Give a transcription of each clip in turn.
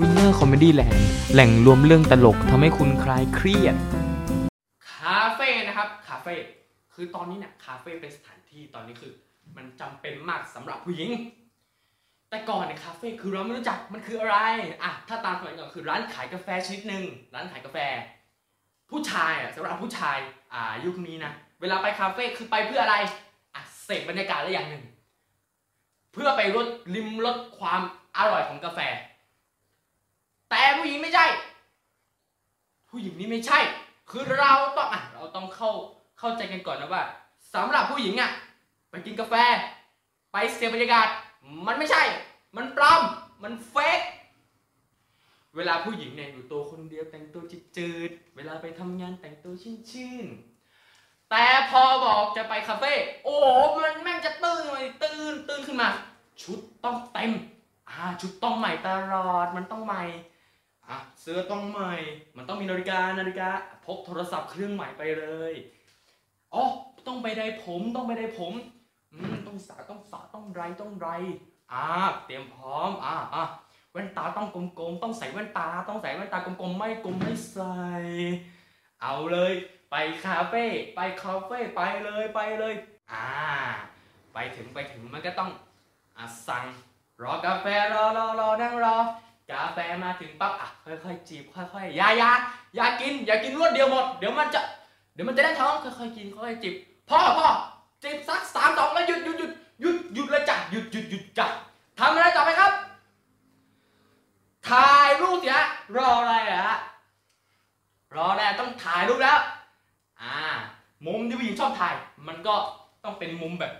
Winner Comedy Land แหล่งรวมเรื่องตลกทำให้คุณคลายเครียด คาเฟ่นะครับ คาเฟ่ คือตอนนี้เนี่ยคาเฟ่เป็นสถานที่ตอนนี้คือ มันจำเป็นมากสำหรับผู้หญิง แต่ก่อนเนี่ยคาเฟ่คือเราไม่รู้จักมันคืออะไร อะ ถ้าตามสมัยก่อนคือร้านขายกาแฟชนิดหนึ่งร้านขายกาแฟ ผู้ชายอะสำหรับผู้ชาย อ่า ยุคนี้นะ เวลาไปคาเฟ่คือไปเพื่ออะไร อะ เสพบรรยากาศและอย่างหนึ่ง เพื่อไปรสลิมรสความอร่อยของกาแฟ แต่ผู้หญิงไม่ใช่ ผู้หญิงนี่ไม่ใช่ คือเราต้องอะเราต้องเข้าเข้าใจกันก่อนนะว่าสำหรับผู้หญิงอะไปกินกาแฟ ไปเสพบรรยากาศ มันไม่ใช่ มันปลอม มันเฟกเวลาผู้หญิงเนี่ยอยู่ตัวคนเดียวแต่งตัวจืดๆ เวลาไปทำงานแต่งตัวชื่นๆ แต่พอบอกจะไปคาเฟ่โอ้โหมันแม่งจะตื่นเลยตื่นตื่นขึ้นมา ชุดต้องเต็ม อ่าชุดต้องใหม่ตลอดมันต้องใหม่ อะเสื้อต้องใหม่ มันต้องมีนาฬิกานาฬิกาพกโทรศัพท์เครื่องใหม่ไปเลยอ๋อต้องไปได้ผมต้องไปได้ผมอืมต้องสระต้องสระต้องไรต้องไรอ่าเตรียมพร้อมอ่าอ่าแว่นตาต้องกลมๆต้องใส่แว่นตา ต้องใส่แว่นตากลมๆไม่กลมไม่ใส่เอาเลย ไปคาเฟ่ไปคาเฟ่ไปเลยไปเลยอ่าไปถึงไปถึงมันก็ต้องอสั่งรอกาแฟรอรอรอนั่งรอ กาแฟมาถึงปั๊บอะค่อยๆจีบค่อยๆอย่าอย่าอย่ากิน อย่ากินรวดเดียวหมดเดี๋ยวมันจะ เดี๋ยวมันจะได้ท้องค่อยๆกินค่อยๆจีบพ่อพ่อจีบสักสามสองแล้วหยุดหยุดหยุดหยุดหยุดเลยจ้ะหยุดหยุดหยุดจ้ะทำอะไรต่อไปครับถ่ายรูปเสิฮะรออะไรอะฮะรออะไรต้องถ่ายรูปแล้ว อ่า มุมที่ผู้หญิงชอบถ่าย มันก็ต้องเป็นมุมแบบ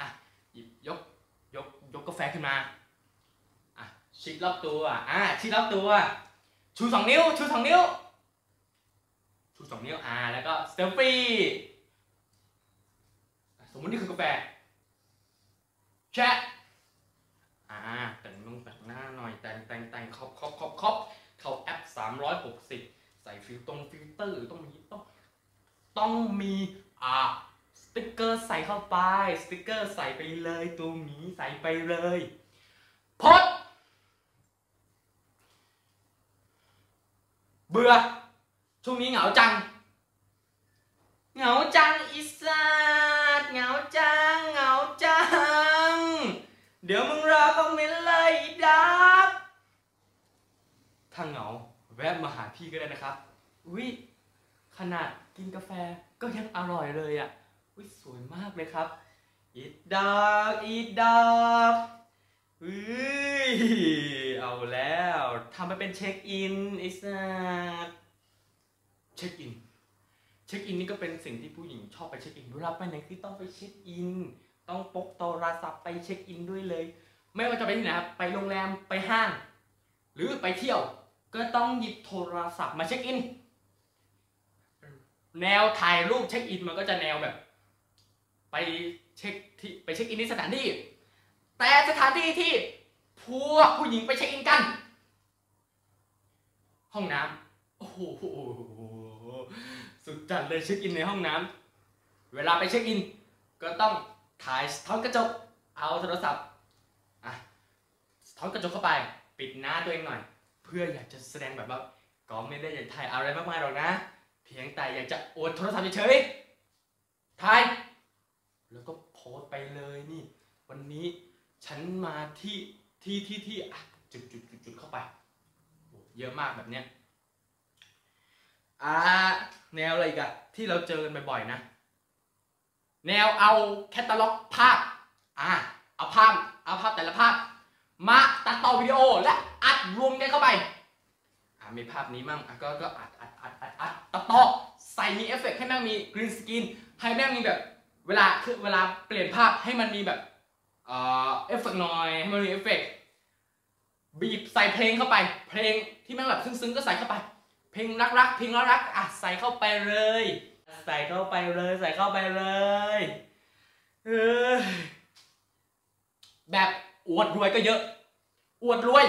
อะหยิบยก ยก ยกกาแฟขึ้นมา ชิดรอบตัวอะชิดรอบตัว ชูสองนิ้ว ชูสองนิ้ว ชูสองนิ้ว อ่า แล้วก็เซลฟี่ สมมตินี่คือกาแฟ แชะอ่า แต่งลงแต่งหน้าหน่อย แต่งแต่งแต่ง crop crop crop crop เข้าแอป 360 ใส่ฟิลตรงฟิลเตอร์ต้องมีต้อง ต้องมีอ่าสติ๊กเกอร์ใส่เข้าไป สติ๊กเกอร์ใส่ไปเลยตัวหมีใส่ไปเลยโพสต์ เบื่อ ช่วงนี้เหงาจัง เหงาจังอีสัตเหงาจัง เหงาจัง เดี๋ยวมึงรอคอมเมนต์เลยอีดับถ้าเหงาแวะมาหาพี่ก็ได้นะครับ อุ้ยขนาดกินกาแฟก็ยังอร่อยเลยอะ อุ้ยสวยมากเลยครับอีดอกอีดอก เฮ้ยเอาแล้วทำมาเป็นเช็คอินไอ้สัสเช็คอินเช็คอินนี่ก็เป็นสิ่งที่ผู้หญิงชอบไปเช็คอินเวลาไปไหนคือต้องไปเช็คอิน ต้องพกโทรศัพท์ไปเช็คอินด้วยเลย ไม่ว่าจะไปที่ไหนครับไปโรงแรมไปห้าง หรือไปเที่ยว ก็ต้องหยิบโทรศัพท์มาเช็คอิน แนวถ่ายรูปเช็คอินมันก็จะแนวแบบ ไปเช็คที่ไปเช็คอินที่สถานที่ แต่สถานที่ที่พวกผู้หญิงไปเช็คอินกัน ห้องน้ำโอ้โหสุดจัดเลยเช็คอินในห้องน้ำเวลาไปเช็คอิน ก็ต้องถ่ายสะท้อนกระจกเอาโทรศัพท์อะสะท้อนกระจกเข้าไปปิดหน้าตัวเองหน่อย เพื่ออยากจะแสดงแบบว่าก็ไม่ได้อยากถ่ายอะไรมากมายหรอกนะ เพียงแต่อยากจะอวดโทรศัพท์เฉยๆถ่ายแล้วก็โพสไปเลยนี่ วันนี้ ฉันมาที่ที่ที่ที่อะจุดจุดจุดจุดเข้าไป เยอะมากแบบเนี้ยอ่าแนวอะไรกอะที่เราเจอกันบ่อยๆนะ แนวเอาแคตตาล็อกภาพอ่าเอาภาพเอาภาพแต่ละภาพ มาตัดต่อวิดีโอและอัดรวมกันเข้าไปอ่ามีภาพนี้มั่งอะก็ก็อัดอัดอัดอัดอัดตัดต่อใส่มีเอฟเฟกต์ให้แม่งมี green screen ให้แม่งมีแบบ เวลาคือเวลาเปลี่ยนภาพให้มันมีแบบ เอฟเฟกต์หน่อยให้มันมีเอฟเฟกต์บีบใส่เพลงเข้าไป เพลงที่แม่งแบบซึ้งๆก็ใส่เข้าไป เพลงรักๆเพลงรักๆอะใส่เข้าไปเลย ใส่เข้าไปเลยใส่เข้าไปเลยเออแบบอวดรวยก็เยอะ อวดรวย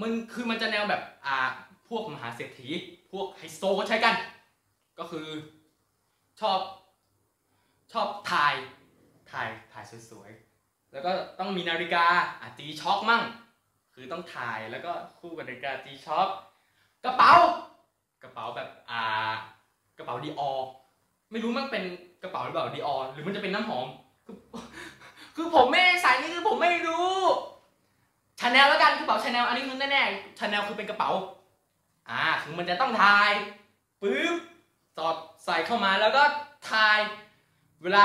มันคือมันจะแนวแบบอ่าพวกมหาเศรษฐี พวกไฮโซก็ใช้กัน ก็คือชอบชอบถ่าย ถ่ายถ่ายสวยๆ แล้วก็ต้องมีนาฬิกาอะจีช็อคมั่ง คือต้องถ่ายแล้วก็คู่กับนาฬิกาจีช็อคกระเป๋ากระเป๋าแบบอ่ากระเป๋าดีออไม่รู้มันเป็นกระเป๋าหรือเปล่าดีออหรือมันจะเป็นน้ำหอม คือคือผมไม่ได้ใส่นี่คือผมไม่รู้ชาแนลแล้วกันกระเป๋าชาแนลอันนี้คือแน่ๆชาแนลคือเป็นกระเป๋าอ่าคือมันจะต้องถ่ายปึ๊บสอดใส่เข้ามาแล้วก็ถ่ายเวลา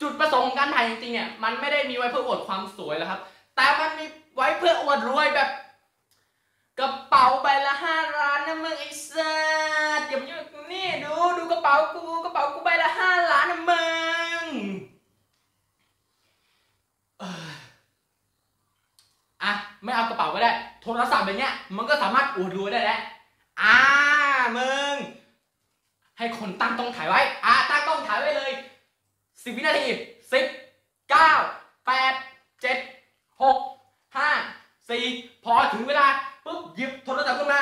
จุดประสงค์ของการถ่ายจริงๆเนี่ยมันไม่ได้มีไว้เพื่ออวดความสวยแล้วครับ แต่มันมีไว้เพื่ออวดรวยแบบ กระเป๋าใบละห้าล้านนะมึงไอ้สัสอย่ามายุ่งนี่ดูดูกระเป๋ากูกระเป๋ากูใบละห้าล้านนะมึงอ่ออะไม่เอากระเป๋าก็ได้ โทรศัพท์แบบเนี้ยมันก็สามารถอวดรวยได้แล้วอ่ามึงให้คนตั้งกล้องถ่ายไว้ อ่าตั้งกล้องถ่ายไว้เลย สิบวินาทีสิบเก้าแปดเจ็ดหกห้าสี่พอถึงเวลาปุ๊บหยิบโทรศัพท์ขึ้นมา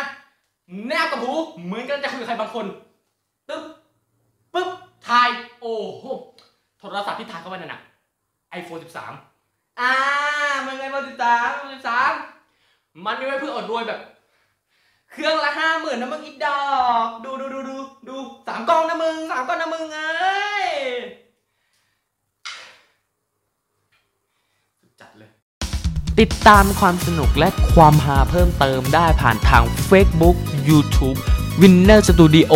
แนบกับหูเหมือนกันจะคุยกับใครบางคนตึ๊บปุ๊บถ่ายโอ้โหโทรศัพท์ที่ถ่ายเข้าไปนั่นน่ะ iPhone 13อ่ามันไง iPhone 13 iPhone 13มันมีไว้เพื่ออดรวยแบบ เครื่องละห้าหมื่นนะมึงอีดอก ดูดูดูดูดูสามกล้องนะมึงสามกล้องนะมึงเอ้ยสุดจัดเลย ติดตามความสนุกและความฮาเพิ่มเติมได้ผ่านทาง Facebook YouTube Winner Studio